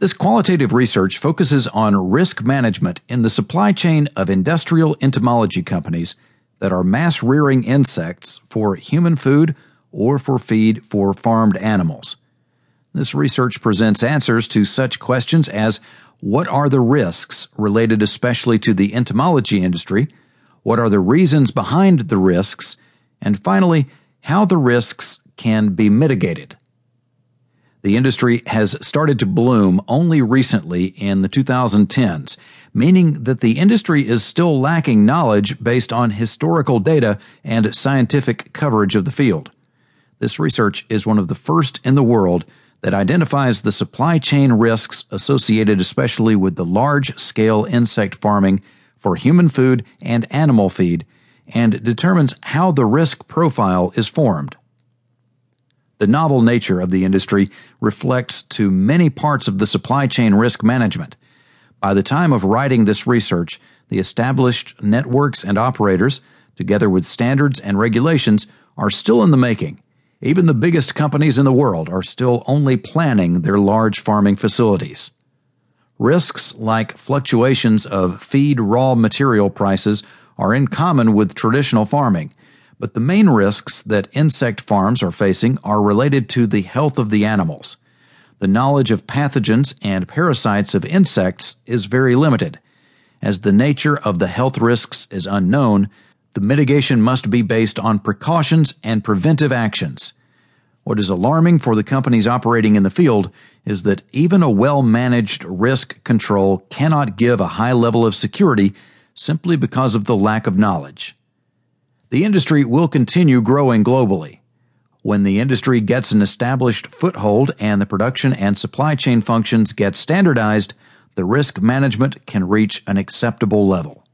This qualitative research focuses on risk management in the supply chain of industrial entomology companies that are mass rearing insects for human food or for feed for farmed animals. This research presents answers to such questions as what are the risks related especially to the entomology industry? What are the reasons behind the risks? And finally, how the risks can be mitigated. The industry has started to bloom only recently in the 2010s, meaning that the industry is still lacking knowledge based on historical data and scientific coverage of the field. This research is one of the first in the world that identifies the supply chain risks associated especially with the large scale insect farming for human food and animal feed and determines how the risk profile is formed. The novel nature of the industry reflects to many parts of the supply chain risk management. By the time of writing this research, the established networks and operators, together with standards and regulations, are still in the making. Even the biggest companies in the world are still only planning their large farming facilities. Risks like fluctuations of feed raw material prices are in common with traditional farming, but the main risks that insect farms are facing are related to the health of the animals. The knowledge of pathogens and parasites of insects is very limited. As the nature of the health risks is unknown, the mitigation must be based on precautions and preventive actions. What is alarming for the companies operating in the field is that even a well managed risk control cannot give a high level of security simply because of the lack of knowledge the industry will continue growing globally. When the industry gets an established foothold and the production and supply chain functions get standardized, the risk management can reach an acceptable level.